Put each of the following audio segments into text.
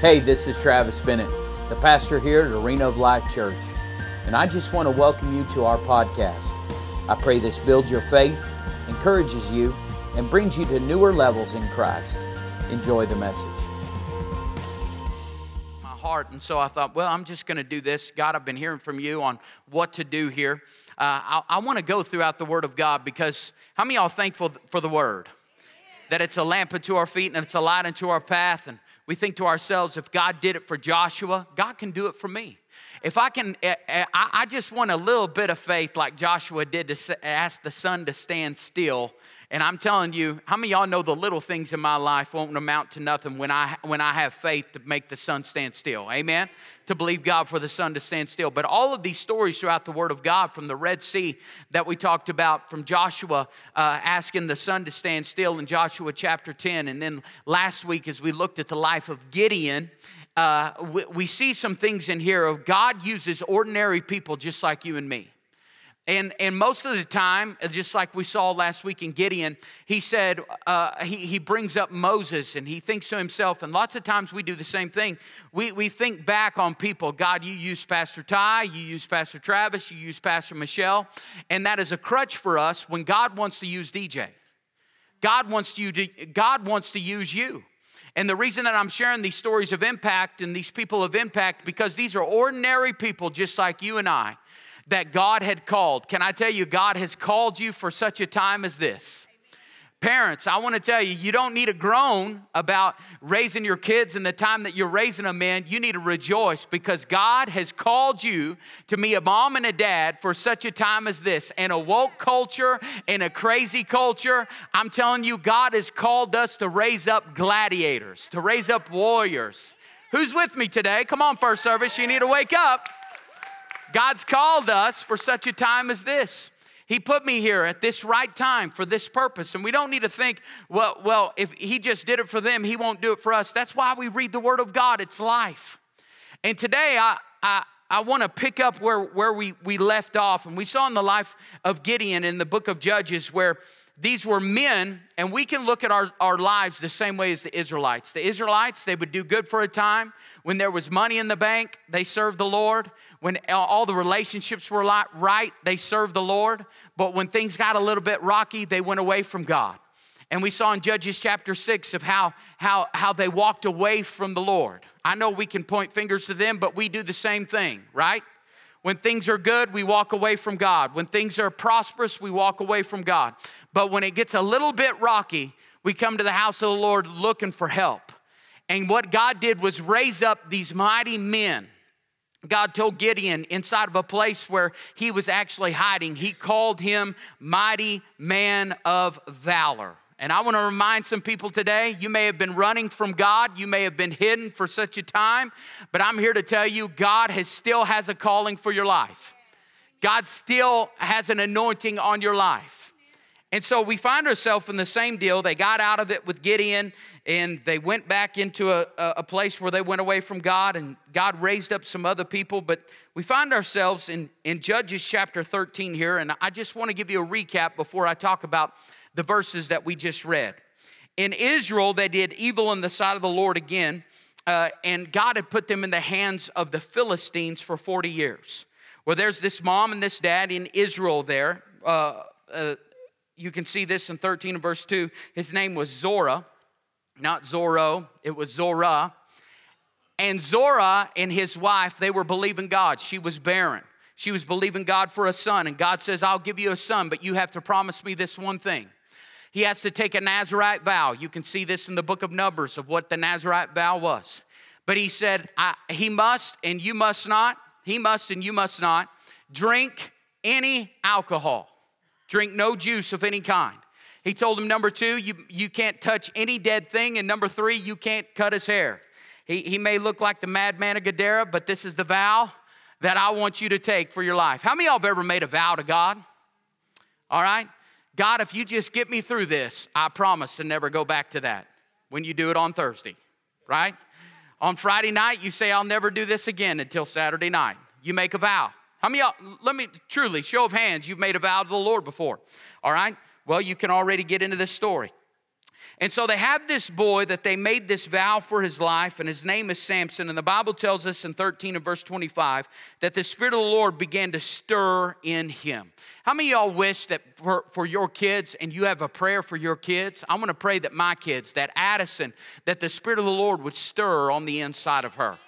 Hey, this is Travis Bennett, the pastor here at Arena of Life Church, and I just want to welcome you to our podcast. I pray this builds your faith, encourages you, and brings you to newer levels in Christ. Enjoy the message. My heart, and so I thought, well, I'm just going to do this. God, I've been hearing from you on what to do here. Uh, I, I want to go throughout the Word of God because how many y'all thankful for the Word? That it's a lamp unto our feet and it's a light unto our path. And we think to ourselves, if God did it for Joshua, God can do it for me. If I can, eh, eh, I just want a little bit of faith like Joshua did to ask the sun to stand still and I'm telling you, how many y'all know the little things in my life won't amount to nothing when I when I have faith to make the sun stand still. Amen. To believe God for the sun to stand still. But all of these stories throughout the Word of God, from the Red Sea that we talked about, from Joshua uh, asking the sun to stand still in Joshua chapter 10, and then last week as we looked at the life of Gideon, uh, we, we see some things in here of God uses ordinary people just like you and me. And, and most of the time, just like we saw last week in Gideon, he said, uh, he, he brings up Moses and he thinks to himself, and lots of times we do the same thing. We, we think back on people. God, you use Pastor Ty, you use Pastor Travis, you use Pastor Michelle, and that is a crutch for us when God wants to use DJ. God wants you to, God wants to use you. And the reason that I'm sharing these stories of impact and these people of impact, because these are ordinary people just like you and I that God had called. Can I tell you, God has called you for such a time as this? Parents, I want to tell you, you don't need to groan about raising your kids in the time that you're raising them in. You need to rejoice because God has called you to be a mom and a dad for such a time as this. In a woke culture, in a crazy culture, I'm telling you, God has called us to raise up gladiators, to raise up warriors. Who's with me today? Come on, first service, you need to wake up. God's called us for such a time as this. He put me here at this right time for this purpose. And we don't need to think, well, well, if he just did it for them, he won't do it for us. That's why we read the word of God. It's life. And today I I I want to pick up where, where we, we left off. And we saw in the life of Gideon in the book of Judges where these were men, and we can look at our, our lives the same way as the Israelites. The Israelites, they would do good for a time. When there was money in the bank, they served the Lord. When all the relationships were right, they served the Lord. But when things got a little bit rocky, they went away from God. And we saw in Judges chapter 6 of how, how, how they walked away from the Lord. I know we can point fingers to them, but we do the same thing, right? When things are good, we walk away from God. When things are prosperous, we walk away from God. But when it gets a little bit rocky, we come to the house of the Lord looking for help. And what God did was raise up these mighty men. God told Gideon inside of a place where he was actually hiding, he called him mighty man of valor. And I want to remind some people today you may have been running from God, you may have been hidden for such a time, but I'm here to tell you God has still has a calling for your life. God still has an anointing on your life. And so we find ourselves in the same deal. They got out of it with Gideon and they went back into a, a place where they went away from God and God raised up some other people. But we find ourselves in, in Judges chapter 13 here. And I just want to give you a recap before I talk about the verses that we just read. In Israel, they did evil in the sight of the Lord again, uh, and God had put them in the hands of the Philistines for 40 years. Well, there's this mom and this dad in Israel there. Uh, uh, you can see this in 13 and verse 2. His name was Zora, not Zorro, it was Zora. And Zora and his wife, they were believing God. She was barren. She was believing God for a son. And God says, I'll give you a son, but you have to promise me this one thing he has to take a Nazarite vow. You can see this in the book of Numbers of what the Nazarite vow was. But he said, he must and you must not, he must and you must not drink any alcohol, drink no juice of any kind. He told him, number two, you, you can't touch any dead thing. And number three, you can't cut his hair. He, he may look like the madman of Gadara, but this is the vow that I want you to take for your life. How many of y'all have ever made a vow to God? All right? God, if you just get me through this, I promise to never go back to that when you do it on Thursday, right? On Friday night, you say, I'll never do this again until Saturday night. You make a vow. How many let me truly, show of hands, you've made a vow to the Lord before, all right? Well, you can already get into this story. And so they have this boy that they made this vow for his life, and his name is Samson. And the Bible tells us in 13 and verse 25 that the Spirit of the Lord began to stir in him. How many y'all wish that for, for your kids, and you have a prayer for your kids? I'm gonna pray that my kids, that Addison, that the Spirit of the Lord would stir on the inside of her.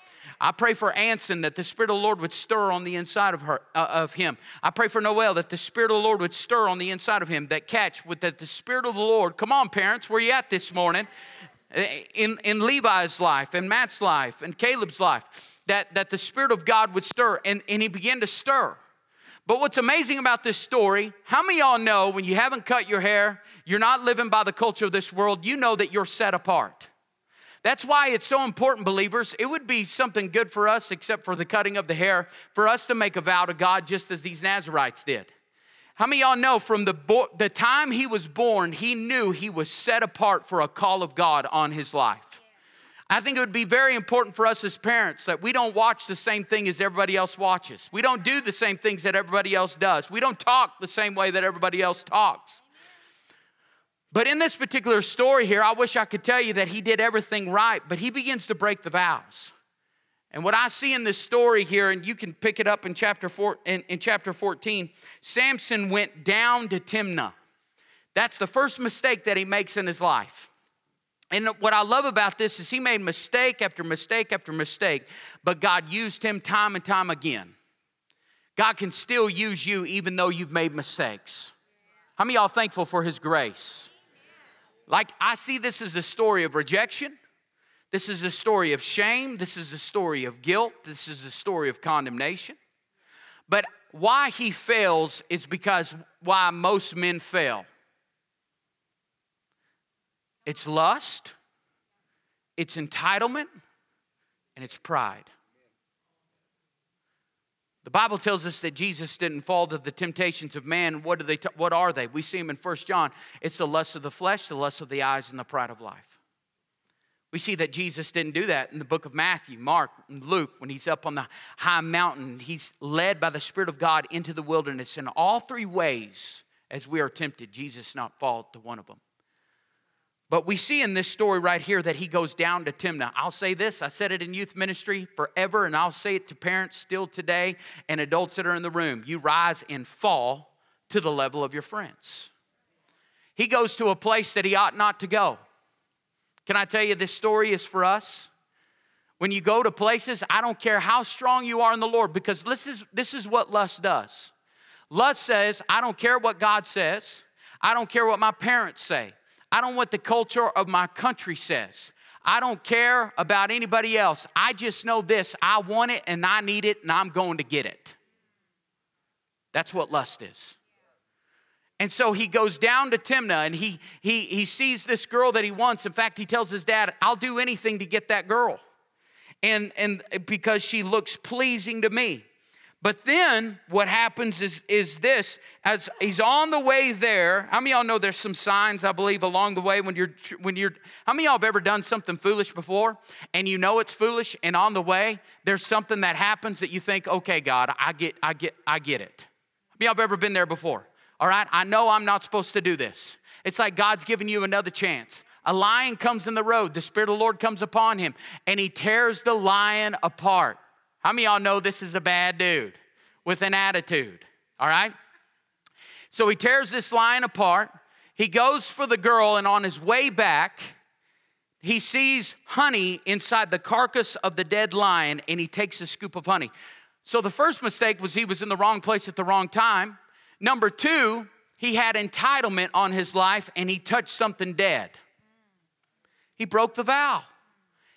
I pray for Anson that the Spirit of the Lord would stir on the inside of her, uh, of him. I pray for Noel that the Spirit of the Lord would stir on the inside of him. That catch with that the Spirit of the Lord. Come on, parents, where you at this morning? In in Levi's life, in Matt's life, and Caleb's life, that that the Spirit of God would stir, and and he began to stir. But what's amazing about this story, how many y'all know when you haven't cut your hair, you're not living by the culture of this world, you know that you're set apart. That's why it's so important, believers. It would be something good for us, except for the cutting of the hair, for us to make a vow to God just as these Nazarites did. How many y'all know from the, bo- the time he was born, he knew he was set apart for a call of God on his life? I think it would be very important for us as parents that we don't watch the same thing as everybody else watches. We don't do the same things that everybody else does. We don't talk the same way that everybody else talks. But in this particular story here, I wish I could tell you that he did everything right, but he begins to break the vows. And what I see in this story here, and you can pick it up in chapter, four, in, in chapter 14, Samson went down to Timnah. That's the first mistake that he makes in his life. And what I love about this is he made mistake after mistake after mistake, but God used him time and time again. God can still use you even though you've made mistakes. How many y'all thankful for his grace? Like, I see this as a story of rejection. This is a story of shame. This is a story of guilt. This is a story of condemnation. But why he fails is because why most men fail it's lust, it's entitlement, and it's pride. The Bible tells us that Jesus didn't fall to the temptations of man. What, do they t- what are they? We see them in 1 John. It's the lust of the flesh, the lust of the eyes, and the pride of life. We see that Jesus didn't do that in the book of Matthew, Mark, and Luke. When he's up on the high mountain, he's led by the Spirit of God into the wilderness. In all three ways, as we are tempted, Jesus not fall to one of them. But we see in this story right here that he goes down to Timnah. I'll say this, I said it in youth ministry forever, and I'll say it to parents still today and adults that are in the room. You rise and fall to the level of your friends. He goes to a place that he ought not to go. Can I tell you, this story is for us? When you go to places, I don't care how strong you are in the Lord, because this is, this is what lust does. Lust says, I don't care what God says, I don't care what my parents say. I don't what the culture of my country says. I don't care about anybody else. I just know this I want it and I need it and I'm going to get it. That's what lust is. And so he goes down to Timnah and he, he, he sees this girl that he wants. In fact, he tells his dad, I'll do anything to get that girl. And, and because she looks pleasing to me. But then what happens is, is this as he's on the way there. How many of y'all know there's some signs, I believe, along the way when you're when you're how many y'all have ever done something foolish before and you know it's foolish, and on the way there's something that happens that you think, okay, God, I get, I get, I get it. How many y'all have ever been there before? All right, I know I'm not supposed to do this. It's like God's giving you another chance. A lion comes in the road, the Spirit of the Lord comes upon him, and he tears the lion apart. How many y'all know this is a bad dude with an attitude? All right? So he tears this lion apart. He goes for the girl, and on his way back, he sees honey inside the carcass of the dead lion, and he takes a scoop of honey. So the first mistake was he was in the wrong place at the wrong time. Number two, he had entitlement on his life and he touched something dead. He broke the vow.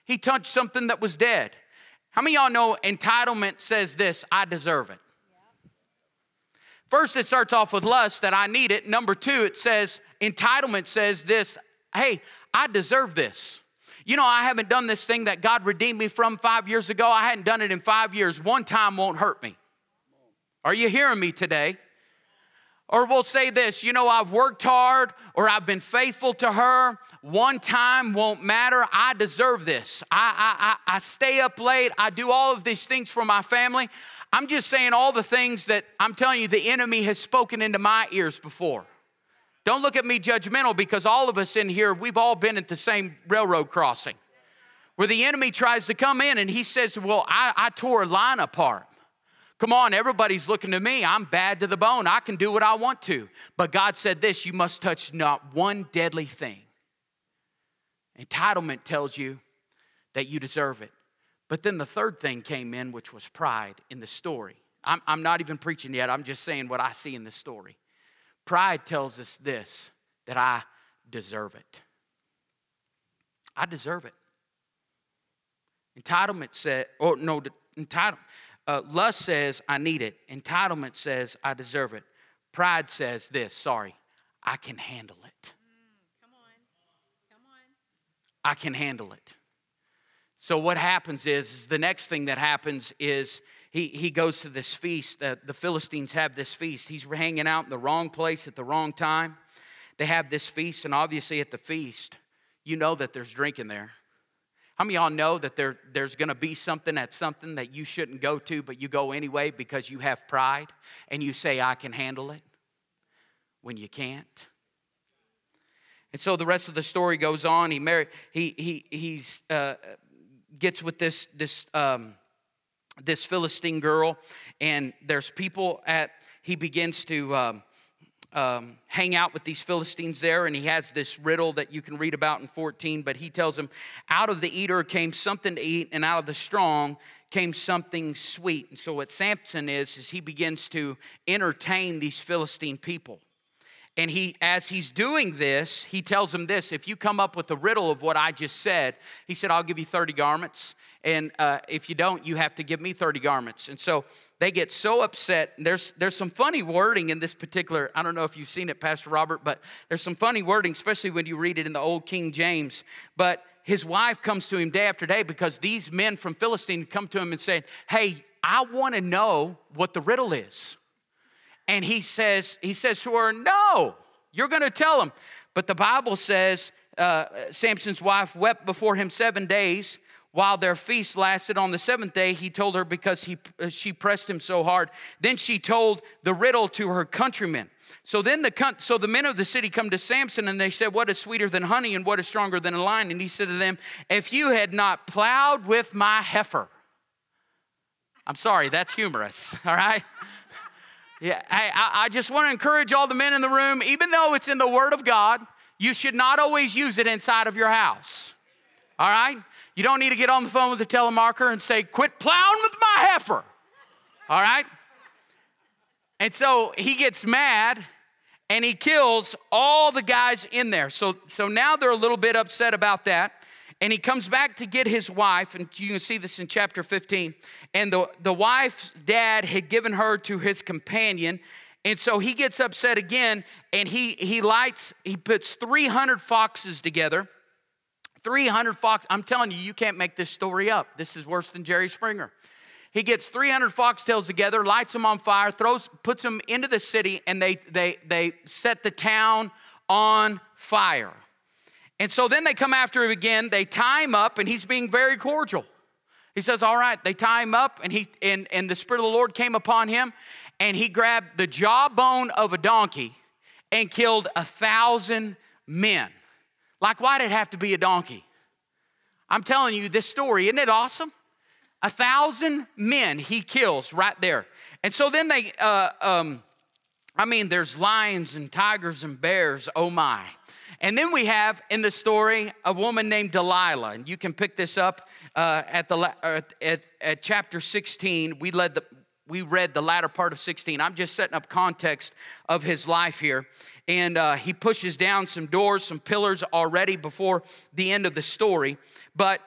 He touched something that was dead. How many y'all know entitlement says this I deserve it? First, it starts off with lust that I need it. Number two, it says entitlement says this hey, I deserve this. You know, I haven't done this thing that God redeemed me from five years ago. I hadn't done it in five years. One time won't hurt me. Are you hearing me today? Or we'll say this, you know, I've worked hard or I've been faithful to her. One time won't matter. I deserve this. I, I, I, I stay up late. I do all of these things for my family. I'm just saying all the things that I'm telling you the enemy has spoken into my ears before. Don't look at me judgmental because all of us in here, we've all been at the same railroad crossing where the enemy tries to come in and he says, Well, I, I tore a line apart. Come on, everybody's looking to me. I'm bad to the bone. I can do what I want to. But God said this you must touch not one deadly thing. Entitlement tells you that you deserve it. But then the third thing came in, which was pride in the story. I'm, I'm not even preaching yet, I'm just saying what I see in the story. Pride tells us this that I deserve it. I deserve it. Entitlement said, or no, entitle, uh, lust says I need it. Entitlement says I deserve it. Pride says this, sorry, I can handle it. Come on. Come on. I can handle it. So what happens is, is the next thing that happens is he, he goes to this feast. The, the Philistines have this feast. He's hanging out in the wrong place at the wrong time. They have this feast, and obviously at the feast, you know that there's drinking there. How many y'all know that there, there's gonna be something at something that you shouldn't go to, but you go anyway because you have pride and you say, I can handle it when you can't? And so the rest of the story goes on. He married, he, he, he's, uh, gets with this, this, um, this Philistine girl, and there's people at, he begins to um, um, hang out with these Philistines there, and he has this riddle that you can read about in 14. But he tells him, Out of the eater came something to eat, and out of the strong came something sweet. And so, what Samson is, is he begins to entertain these Philistine people. And he, as he's doing this, he tells him this if you come up with a riddle of what I just said, he said, I'll give you 30 garments. And uh, if you don't, you have to give me 30 garments. And so they get so upset. There's, there's some funny wording in this particular, I don't know if you've seen it, Pastor Robert, but there's some funny wording, especially when you read it in the old King James. But his wife comes to him day after day because these men from Philistine come to him and say, Hey, I want to know what the riddle is. And he says, he says to her, No, you're going to tell him. But the Bible says uh, Samson's wife wept before him seven days. While their feast lasted on the seventh day, he told her because he, uh, she pressed him so hard. Then she told the riddle to her countrymen. So then the so the men of the city come to Samson and they said, "What is sweeter than honey and what is stronger than a lion?" And he said to them, "If you had not plowed with my heifer." I'm sorry, that's humorous. All right. Yeah, I, I just want to encourage all the men in the room, even though it's in the Word of God, you should not always use it inside of your house. All right? You don't need to get on the phone with the telemarketer and say, quit plowing with my heifer. All right? And so he gets mad and he kills all the guys in there. So, so now they're a little bit upset about that and he comes back to get his wife, and you can see this in chapter 15. And the, the wife's dad had given her to his companion. And so he gets upset again, and he, he lights, he puts 300 foxes together. 300 fox. I'm telling you, you can't make this story up. This is worse than Jerry Springer. He gets 300 foxtails together, lights them on fire, throws, puts them into the city, and they, they, they set the town on fire. And so then they come after him again, they tie him up, and he's being very cordial. He says, All right, they tie him up, and he and, and the Spirit of the Lord came upon him, and he grabbed the jawbone of a donkey and killed a thousand men. Like, why did it have to be a donkey? I'm telling you this story, isn't it awesome? A thousand men he kills right there. And so then they, uh, um, I mean, there's lions and tigers and bears, oh my. And then we have in the story a woman named Delilah. And you can pick this up uh, at, the, uh, at, at chapter 16. We, led the, we read the latter part of 16. I'm just setting up context of his life here. And uh, he pushes down some doors, some pillars already before the end of the story. But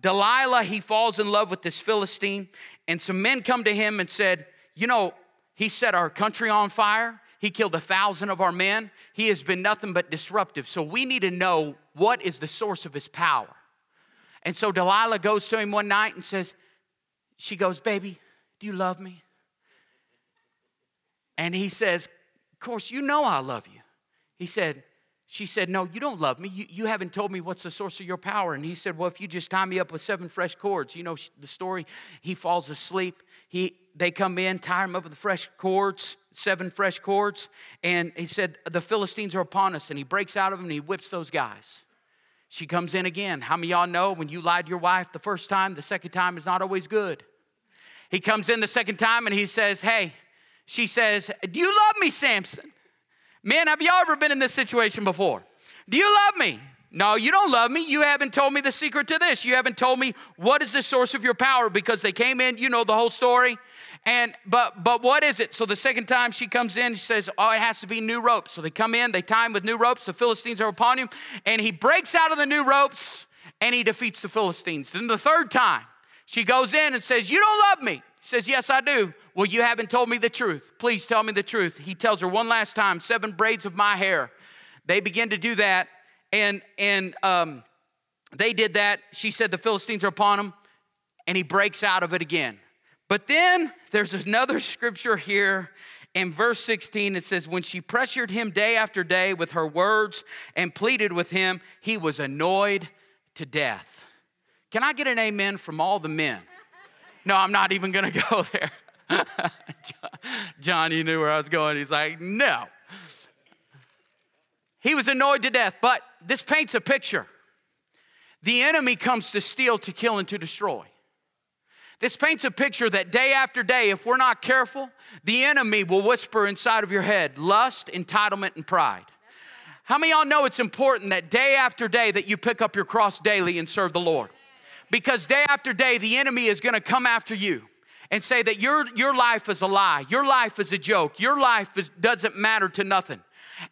Delilah, he falls in love with this Philistine. And some men come to him and said, You know, he set our country on fire. He killed a thousand of our men. He has been nothing but disruptive. So we need to know what is the source of his power. And so Delilah goes to him one night and says, She goes, Baby, do you love me? And he says, Of course, you know I love you. He said, she said, No, you don't love me. You, you haven't told me what's the source of your power. And he said, Well, if you just tie me up with seven fresh cords, you know the story. He falls asleep. He, they come in, tie him up with the fresh cords, seven fresh cords, and he said, The Philistines are upon us. And he breaks out of them and he whips those guys. She comes in again. How many y'all know when you lied to your wife the first time, the second time is not always good? He comes in the second time and he says, Hey, she says, Do you love me, Samson? Man, have y'all ever been in this situation before? Do you love me? No, you don't love me. You haven't told me the secret to this. You haven't told me what is the source of your power because they came in, you know the whole story. And but but what is it? So the second time she comes in, she says, "Oh, it has to be new ropes." So they come in, they tie him with new ropes. The Philistines are upon him, and he breaks out of the new ropes and he defeats the Philistines. Then the third time, she goes in and says, "You don't love me." He says, Yes, I do. Well, you haven't told me the truth. Please tell me the truth. He tells her one last time, seven braids of my hair. They begin to do that and and um, they did that. She said the Philistines are upon him, and he breaks out of it again. But then there's another scripture here in verse 16. It says, When she pressured him day after day with her words and pleaded with him, he was annoyed to death. Can I get an amen from all the men? No, I'm not even gonna go there. John, you knew where I was going. He's like, No. He was annoyed to death, but this paints a picture. The enemy comes to steal, to kill, and to destroy. This paints a picture that day after day, if we're not careful, the enemy will whisper inside of your head lust, entitlement, and pride. How many y'all know it's important that day after day that you pick up your cross daily and serve the Lord? Because day after day, the enemy is gonna come after you and say that your, your life is a lie, your life is a joke, your life is, doesn't matter to nothing.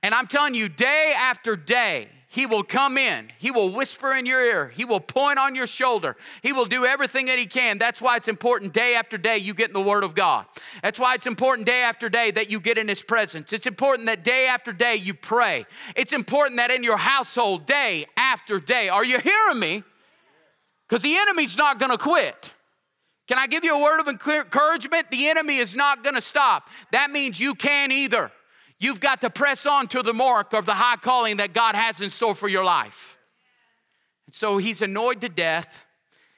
And I'm telling you, day after day, he will come in. He will whisper in your ear. He will point on your shoulder. He will do everything that he can. That's why it's important day after day you get in the Word of God. That's why it's important day after day that you get in His presence. It's important that day after day you pray. It's important that in your household, day after day. Are you hearing me? Because the enemy's not going to quit. Can I give you a word of encouragement? The enemy is not going to stop. That means you can't either. You've got to press on to the mark of the high calling that God has in store for your life. And so he's annoyed to death.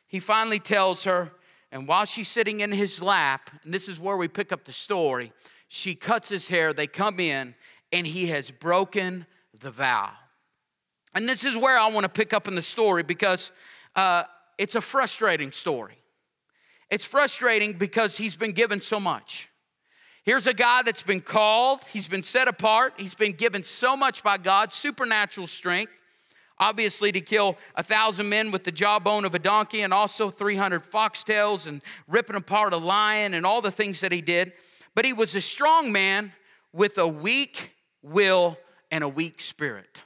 He finally tells her, and while she's sitting in his lap, and this is where we pick up the story, she cuts his hair, they come in, and he has broken the vow. And this is where I want to pick up in the story because uh, it's a frustrating story. It's frustrating because he's been given so much. Here's a guy that's been called, he's been set apart, he's been given so much by God, supernatural strength, obviously to kill a thousand men with the jawbone of a donkey and also 300 foxtails and ripping apart a lion and all the things that he did. But he was a strong man with a weak will and a weak spirit.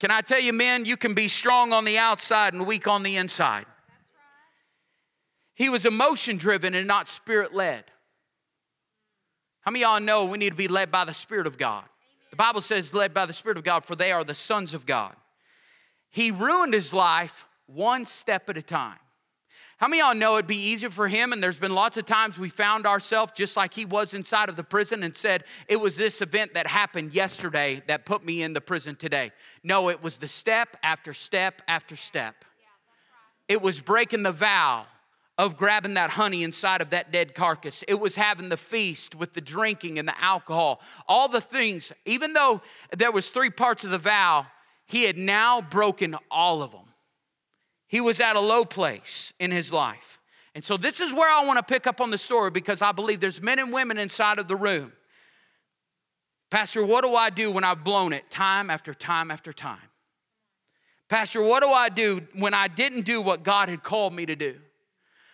Can I tell you, men, you can be strong on the outside and weak on the inside. He was emotion driven and not spirit led. How many y'all know we need to be led by the Spirit of God? The Bible says, led by the Spirit of God, for they are the sons of God. He ruined his life one step at a time. How many y'all know it'd be easier for him? And there's been lots of times we found ourselves just like he was inside of the prison and said, It was this event that happened yesterday that put me in the prison today. No, it was the step after step after step. It was breaking the vow of grabbing that honey inside of that dead carcass. It was having the feast with the drinking and the alcohol, all the things. Even though there was three parts of the vow, he had now broken all of them. He was at a low place in his life. And so this is where I want to pick up on the story because I believe there's men and women inside of the room. Pastor, what do I do when I've blown it time after time after time? Pastor, what do I do when I didn't do what God had called me to do?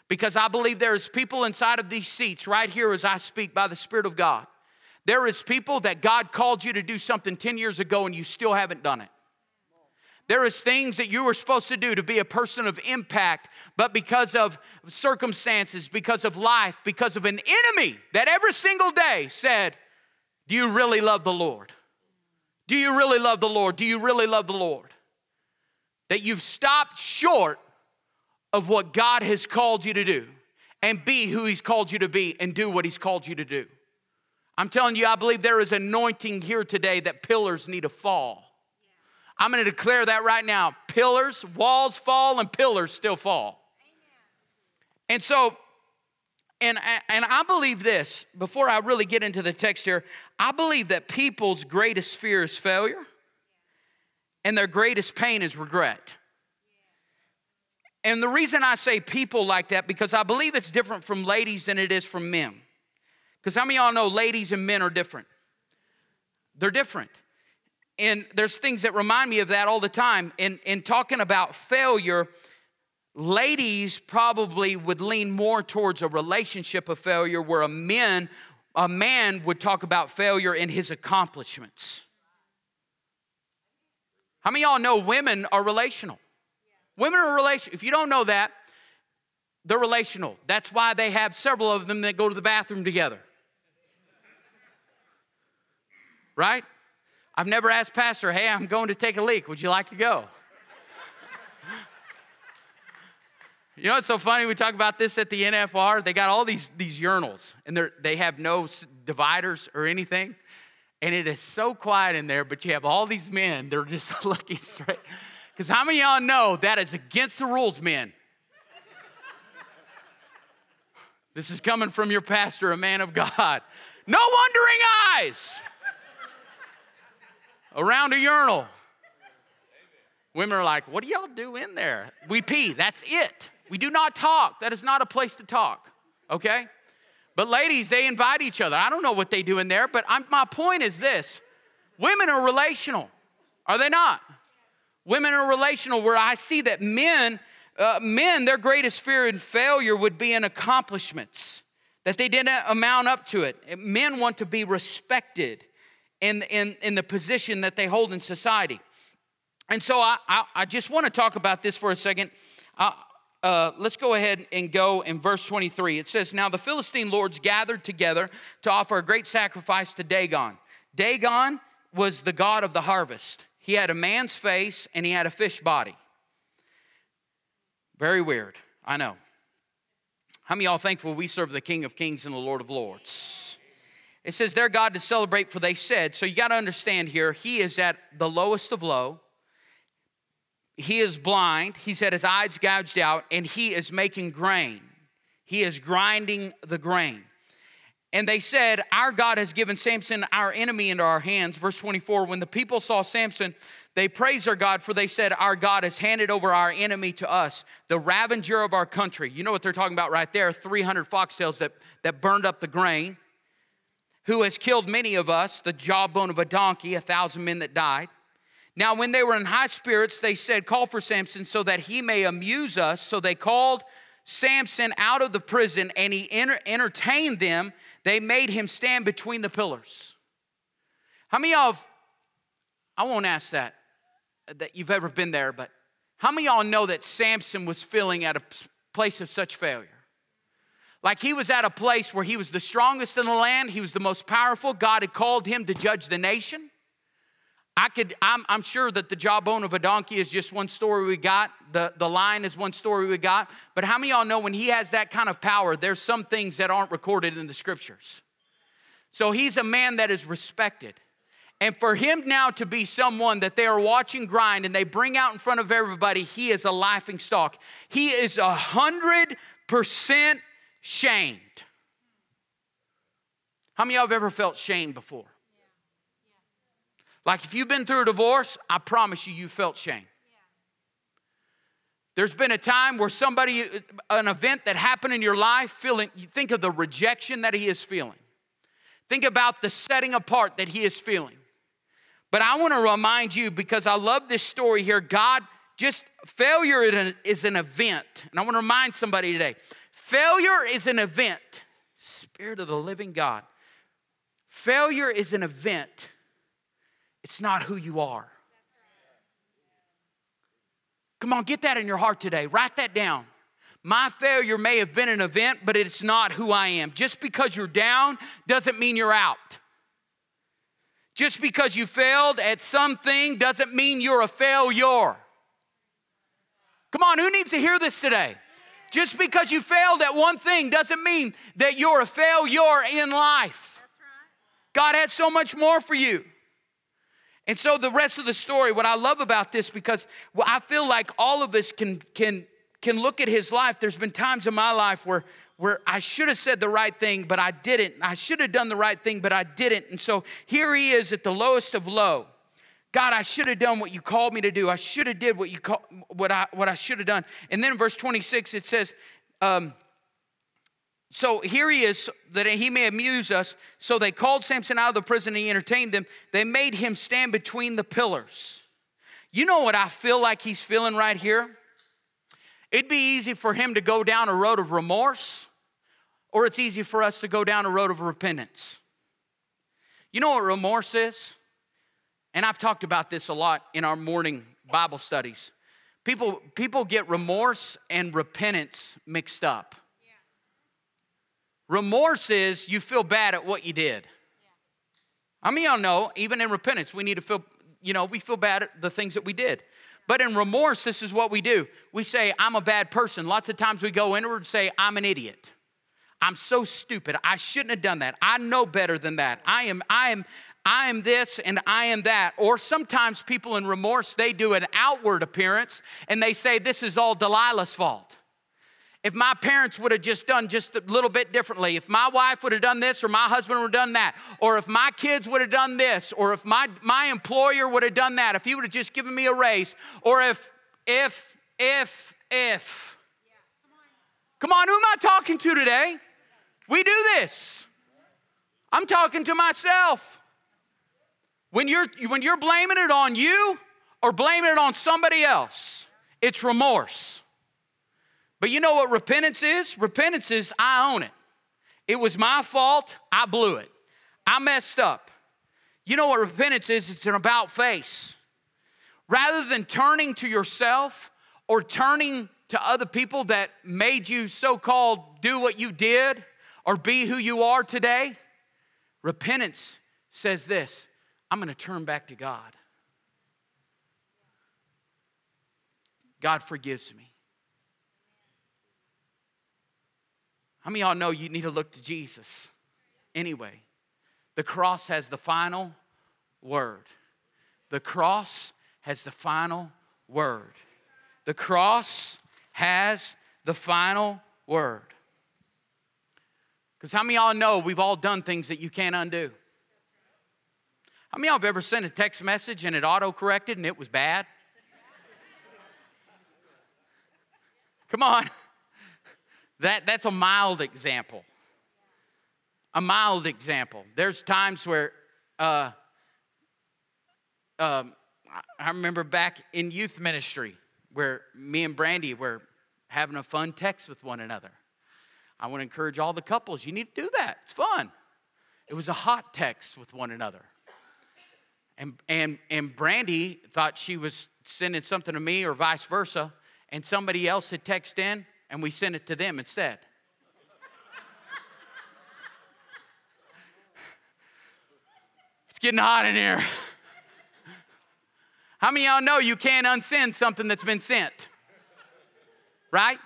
Because I believe there is people inside of these seats right here as I speak by the Spirit of God. There is people that God called you to do something 10 years ago and you still haven't done it. There is things that you were supposed to do to be a person of impact, but because of circumstances, because of life, because of an enemy that every single day said, Do you really love the Lord? Do you really love the Lord? Do you really love the Lord? That you've stopped short of what God has called you to do and be who He's called you to be and do what He's called you to do. I'm telling you, I believe there is anointing here today that pillars need to fall. I'm going to declare that right now. Pillars, walls fall, and pillars still fall. And so And, and I believe this, before I really get into the text here, I believe that people's greatest fear is failure and their greatest pain is regret. And the reason I say people like that, because I believe it's different from ladies than it is from men. Because how many of y'all know ladies and men are different? They're different. And there's things that remind me of that all the time. In, in talking about failure, ladies probably would lean more towards a relationship of failure where a man a man would talk about failure in his accomplishments how many y'all know women are relational women are relational if you don't know that they're relational that's why they have several of them that go to the bathroom together right i've never asked pastor hey i'm going to take a leak would you like to go You know what's so funny? We talk about this at the NFR. They got all these, these urinals, and they have no dividers or anything. And it is so quiet in there, but you have all these men, they're just looking straight. Because how many y'all know that is against the rules, men? This is coming from your pastor, a man of God. No wondering eyes around a urinal. Women are like, What do y'all do in there? We pee, that's it. We do not talk. That is not a place to talk, okay? But ladies, they invite each other. I don't know what they do in there, but I'm, my point is this women are relational, are they not? Women are relational, where I see that men, uh, men, their greatest fear and failure would be in accomplishments, that they didn't amount up to it. Men want to be respected in, in, in the position that they hold in society. And so I, I, I just want to talk about this for a second. Uh, uh, let's go ahead and go in verse 23. It says, Now the Philistine lords gathered together to offer a great sacrifice to Dagon. Dagon was the god of the harvest. He had a man's face and he had a fish body. Very weird, I know. How many y'all thankful we serve the King of Kings and the Lord of Lords? It says their God to celebrate, for they said. So you got to understand here, he is at the lowest of low he is blind. He's had his eyes gouged out, and he is making grain. He is grinding the grain. And they said, Our God has given Samson, our enemy, into our hands. Verse 24 When the people saw Samson, they praised their God, for they said, Our God has handed over our enemy to us, the ravager of our country. You know what they're talking about right there 300 foxtails that, that burned up the grain, who has killed many of us, the jawbone of a donkey, a thousand men that died. Now, when they were in high spirits, they said, Call for Samson so that he may amuse us. So they called Samson out of the prison and he enter- entertained them. They made him stand between the pillars. How many of I won't ask that, that you've ever been there, but how many y'all know that Samson was feeling at a place of such failure? Like he was at a place where he was the strongest in the land, he was the most powerful. God had called him to judge the nation. I could, I'm, I'm, sure that the jawbone of a donkey is just one story we got. The, the lion is one story we got. But how many y'all know when he has that kind of power, there's some things that aren't recorded in the scriptures? So he's a man that is respected. And for him now to be someone that they are watching grind and they bring out in front of everybody, he is a laughing stock. He is a hundred percent shamed. How many of y'all have ever felt shamed before? Like if you've been through a divorce, I promise you, you felt shame. There's been a time where somebody, uh, an event that happened in your life, feeling, you think of the rejection that he is feeling. Think about the setting apart that he is feeling. But I want to remind you because I love this story here. God, just failure is an event. And I want to remind somebody today failure is an event. Spirit of the living God. Failure is an event it's not who you are. Come on, get that in your heart today. Write that down. My failure may have been an event, but it's not who I am. Just because you're down doesn't mean you're out. Just because you failed at something doesn't mean you're a failure. Come on, who needs to hear this today? Just because you failed at one thing doesn't mean that you're a failure in life. God has so much more for you. And so the rest of the story, what I love about this, because I feel like all of us can, can, can look at his life. There's been times in my life where, where I should have said the right thing, but I didn't. I should have done the right thing, but I didn't. And so here he is at the lowest of low. God, I should have done what you called me to do. I should have did what you call, what I what I should have done. And then in verse 26 it says, um, so here he is, that he may amuse us. So they called Samson out of the prison and he entertained them. They made him stand between the pillars. You know what I feel like he's feeling right here? It'd be easy for him to go down a road of remorse, or it's easy for us to go down a road of repentance. You know what remorse is? And I've talked about this a lot in our morning Bible studies. People, people get remorse and repentance mixed up. Remorse is you feel bad at what you did. I mean, y'all know, even in repentance, we need to feel, you know, we feel bad at the things that we did. But in remorse, this is what we do. We say, I'm a bad person. Lots of times we go inward and say, I'm an idiot. I'm so stupid. I shouldn't have done that. I know better than that. I am, I am, I am this and I am that. Or sometimes people in remorse, they do an outward appearance and they say, This is all Delilah's fault if my parents would have just done just a little bit differently, if my wife would have done this or my husband would have done that, or if my kids would have done this, or if my, my employer would have done that, if he would have just given me a raise, or if, if, if, if. Come on, who am I talking to today? We do this. I'm talking to myself. When you're, when you're blaming it on you or blaming it on somebody else, it's remorse. But you know what repentance is? Repentance is I own it. It was my fault. I blew it. I messed up. You know what repentance is? It's an about face. Rather than turning to yourself or turning to other people that made you so called do what you did or be who you are today, repentance says this I'm gonna turn back to God. God forgives me. How many y'all know you need to look to Jesus? Anyway, the cross has the final word. The cross has the final word. The cross has the final word. Because how many y'all know we've all done things that you can't undo? How many y'all have ever sent a text message and it auto corrected and it was bad? Come on. That, that's a mild example. A mild example. There's times where uh, um, I remember back in youth ministry where me and Brandy were having a fun text with one another. I want to encourage all the couples, you need to do that. It's fun. It was a hot text with one another. And, and, and Brandy thought she was sending something to me or vice versa, and somebody else had texted in and we sent it to them instead. it's getting hot in here. How many y'all know you can't unsend something that's been sent? Right?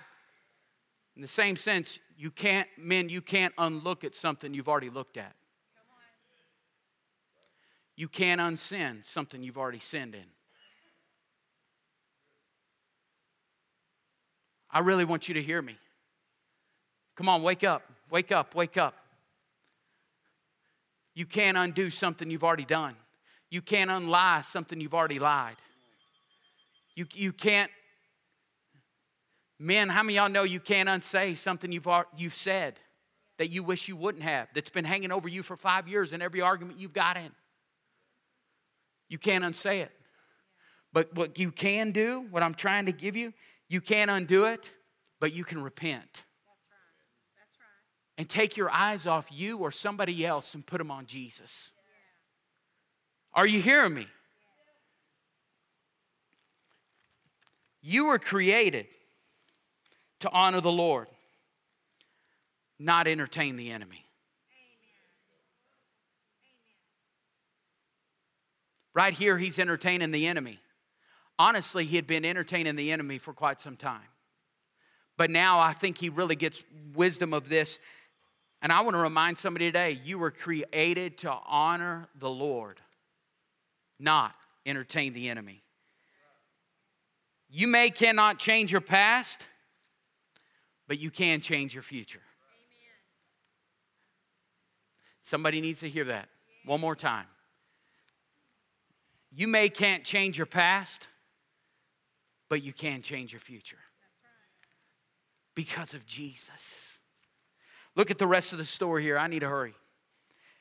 In the same sense, you can't, men, you can't unlook at something you've already looked at. You can't unsend something you've already sinned in. I really want you to hear me. Come on, wake up, wake up, wake up. You can't undo something you've already done. You can't unlie something you've already lied. You, you can't, men, how many y'all know you can't unsay something you've, you've said that you wish you wouldn't have, that's been hanging over you for five years in every argument you've got in? You can't unsay it. But what you can do, what I'm trying to give you, you can't undo it, but you can repent. And take your eyes off you or somebody else and put them on Jesus. Are you hearing me? You were created to honor the Lord, not entertain the enemy. Right here, he's entertaining the enemy honestly, he had been entertaining the enemy for quite some time. But now I think he really gets wisdom of this. And I want to remind somebody today you were created to honor the Lord, not entertain the enemy. You may cannot change your past, but you can change your future. Somebody needs to hear that one more time. You may can't change your past, but you can change your future because of Jesus. Look at the rest of the story here. I need to hurry.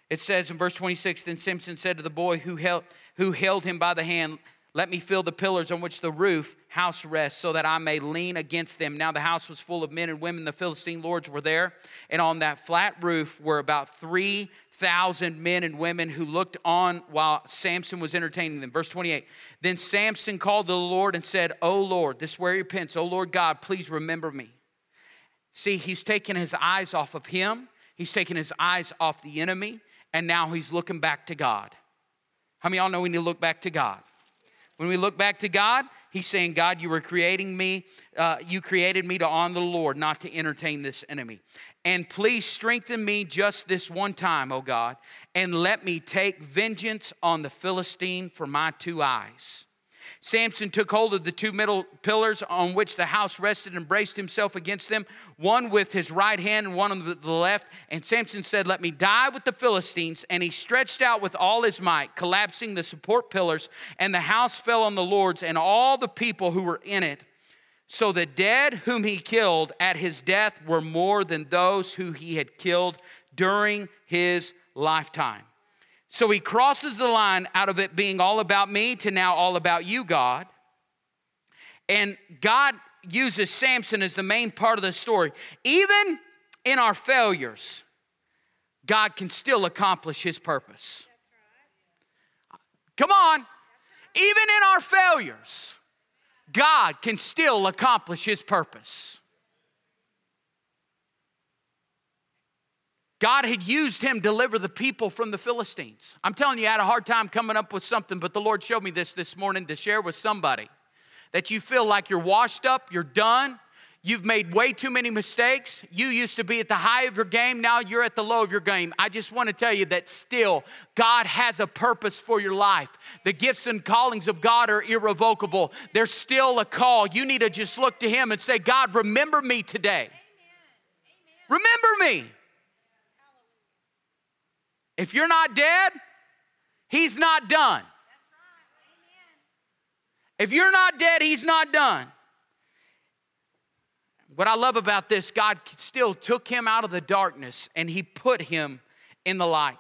It says in verse 26 Then Samson said to the boy who held, who held him by the hand, let me feel the pillars on which the roof house rests, so that I may lean against them. Now the house was full of men and women. The Philistine lords were there. And on that flat roof were about 3,000 men and women who looked on while Samson was entertaining them. Verse 28 Then Samson called to the Lord and said, O Lord, this is where he repents. O Lord God, please remember me. See, he's taken his eyes off of him, he's taken his eyes off the enemy, and now he's looking back to God. How many y'all know we need to look back to God? When we look back to God, He's saying, God, you were creating me, uh, you created me to honor the Lord, not to entertain this enemy. And please strengthen me just this one time, oh God, and let me take vengeance on the Philistine for my two eyes. Samson took hold of the two middle pillars on which the house rested and braced himself against them, one with his right hand and one on the left. And Samson said, Let me die with the Philistines. And he stretched out with all his might, collapsing the support pillars, and the house fell on the lords and all the people who were in it. So the dead whom he killed at his death were more than those who he had killed during his lifetime. So he crosses the line out of it being all about me to now all about you, God. And God uses Samson as the main part of the story. Even in our failures, God can still accomplish his purpose. Come on. Even in our failures, God can still accomplish his purpose. God had used him to deliver the people from the Philistines. I'm telling you, I had a hard time coming up with something, but the Lord showed me this this morning to share with somebody that you feel like you're washed up, you're done, you've made way too many mistakes. You used to be at the high of your game, now you're at the low of your game. I just want to tell you that still God has a purpose for your life. The gifts and callings of God are irrevocable. There's still a call. You need to just look to Him and say, God, remember me today. Remember me. If you're not dead, He's not done. If you're not dead, He's not done. What I love about this, God still took him out of the darkness and He put him in the light.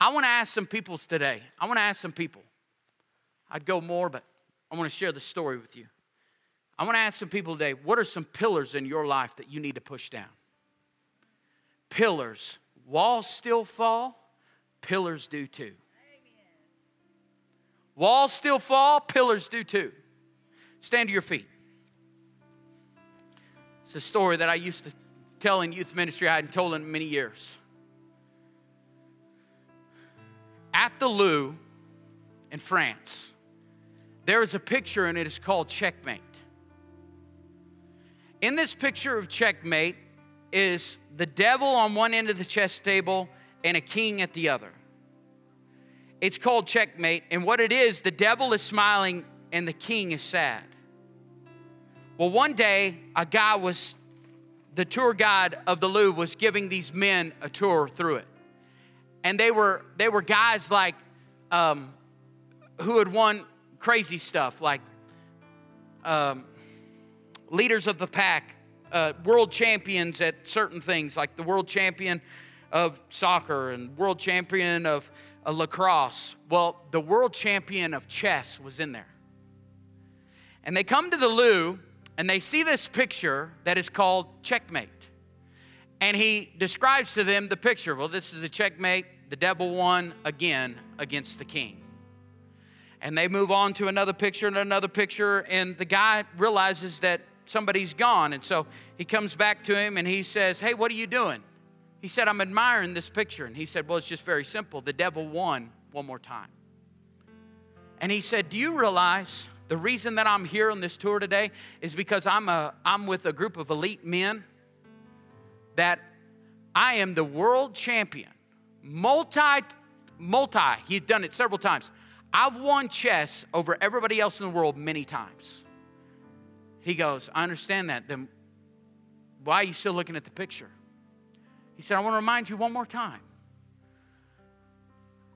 I want to ask some people today. I want to ask some people. I'd go more, but I want to share the story with you. I want to ask some people today what are some pillars in your life that you need to push down? Pillars Walls still fall, pillars do too. Walls still fall, pillars do too. Stand to your feet. It's a story that I used to tell in youth ministry, I hadn't told in many years. At the Louvre in France, there is a picture and it is called Checkmate. In this picture of Checkmate, is the devil on one end of the chess table and a king at the other. It's called checkmate, and what it is, the devil is smiling and the king is sad. Well, one day, a guy was, the tour guide of the Louvre was giving these men a tour through it. And they were, they were guys like, um, who had won crazy stuff, like um, leaders of the pack uh, world champions at certain things, like the world champion of soccer and world champion of uh, lacrosse. Well, the world champion of chess was in there. And they come to the Louvre and they see this picture that is called checkmate. And he describes to them the picture. Well, this is a checkmate. The devil won again against the king. And they move on to another picture and another picture, and the guy realizes that somebody's gone. And so he comes back to him and he says, Hey, what are you doing? He said, I'm admiring this picture. And he said, Well, it's just very simple. The devil won one more time. And he said, Do you realize the reason that I'm here on this tour today is because I'm, a, I'm with a group of elite men that I am the world champion, multi, multi, he's done it several times. I've won chess over everybody else in the world many times. He goes, I understand that. Then Why are you still looking at the picture? He said, I want to remind you one more time.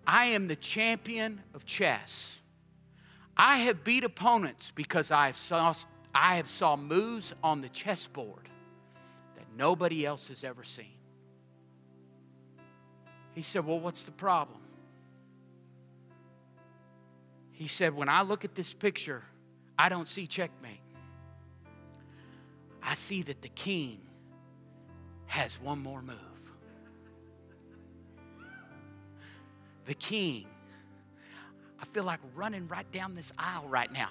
I am the champion of chess. I have beat opponents because I have saw, I have saw moves on the chessboard that nobody else has ever seen. He said, Well, what's the problem? He said, When I look at this picture, I don't see checkmate. I see that the king has one more move. The king, I feel like running right down this aisle right now.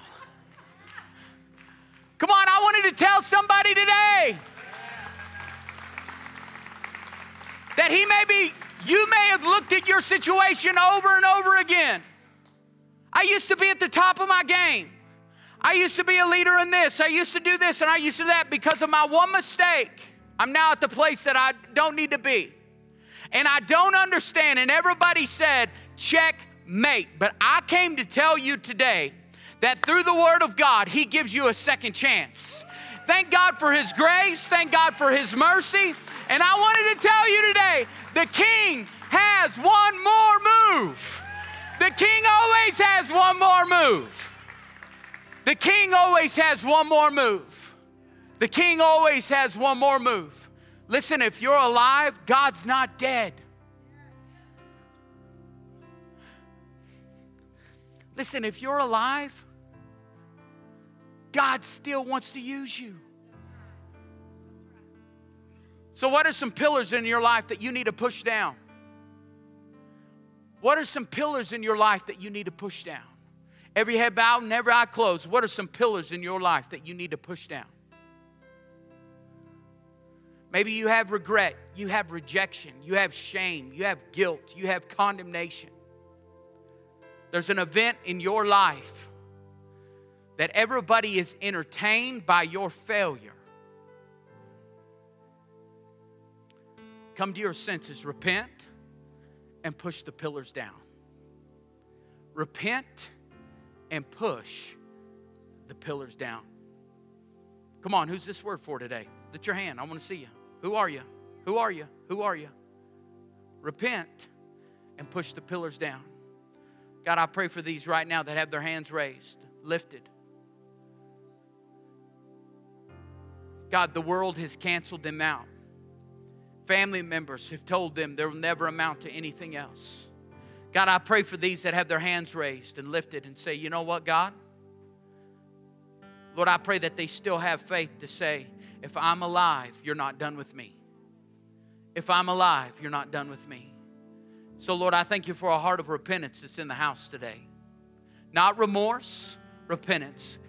Come on, I wanted to tell somebody today that he may be, you may have looked at your situation over and over again. I used to be at the top of my game. I used to be a leader in this. I used to do this and I used to do that because of my one mistake. I'm now at the place that I don't need to be. And I don't understand. And everybody said, checkmate. But I came to tell you today that through the Word of God, He gives you a second chance. Thank God for His grace. Thank God for His mercy. And I wanted to tell you today the King has one more move. The King always has one more move. The king always has one more move. The king always has one more move. Listen, if you're alive, God's not dead. Listen, if you're alive, God still wants to use you. So, what are some pillars in your life that you need to push down? What are some pillars in your life that you need to push down? Every head bowed and every eye closed. What are some pillars in your life that you need to push down? Maybe you have regret, you have rejection, you have shame, you have guilt, you have condemnation. There's an event in your life that everybody is entertained by your failure. Come to your senses, repent, and push the pillars down. Repent and push the pillars down. Come on, who's this word for today? Lift your hand. I want to see you. Who are you? Who are you? Who are you? Repent and push the pillars down. God, I pray for these right now that have their hands raised, lifted. God, the world has canceled them out. Family members have told them they'll never amount to anything else. God, I pray for these that have their hands raised and lifted and say, you know what, God? Lord, I pray that they still have faith to say, if I'm alive, you're not done with me. If I'm alive, you're not done with me. So, Lord, I thank you for a heart of repentance that's in the house today. Not remorse, repentance.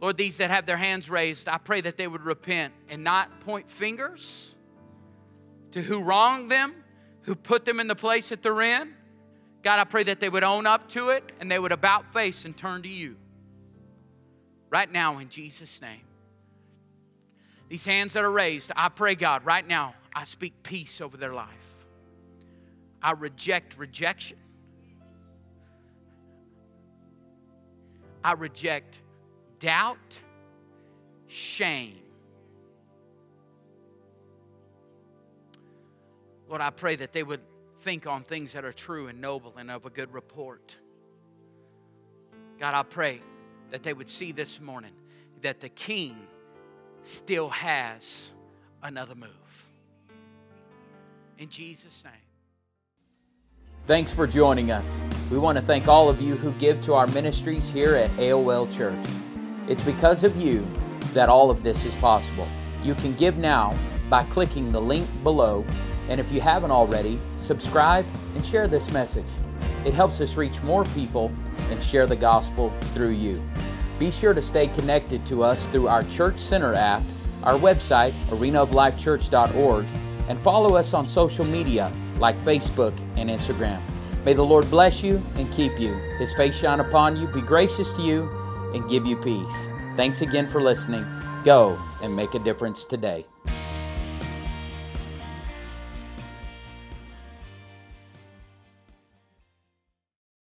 Lord, these that have their hands raised, I pray that they would repent and not point fingers to who wronged them, who put them in the place that they're in. God, I pray that they would own up to it and they would about face and turn to you. Right now, in Jesus' name. These hands that are raised, I pray, God, right now, I speak peace over their life. I reject rejection. I reject doubt, shame, Lord, I pray that they would think on things that are true and noble and of a good report. God, I pray that they would see this morning that the King still has another move. In Jesus' name. Thanks for joining us. We want to thank all of you who give to our ministries here at AOL Church. It's because of you that all of this is possible. You can give now by clicking the link below and if you haven't already, subscribe and share this message. It helps us reach more people and share the gospel through you. Be sure to stay connected to us through our Church Center app, our website, arenaoflifechurch.org, and follow us on social media like Facebook and Instagram. May the Lord bless you and keep you. His face shine upon you, be gracious to you, and give you peace. Thanks again for listening. Go and make a difference today.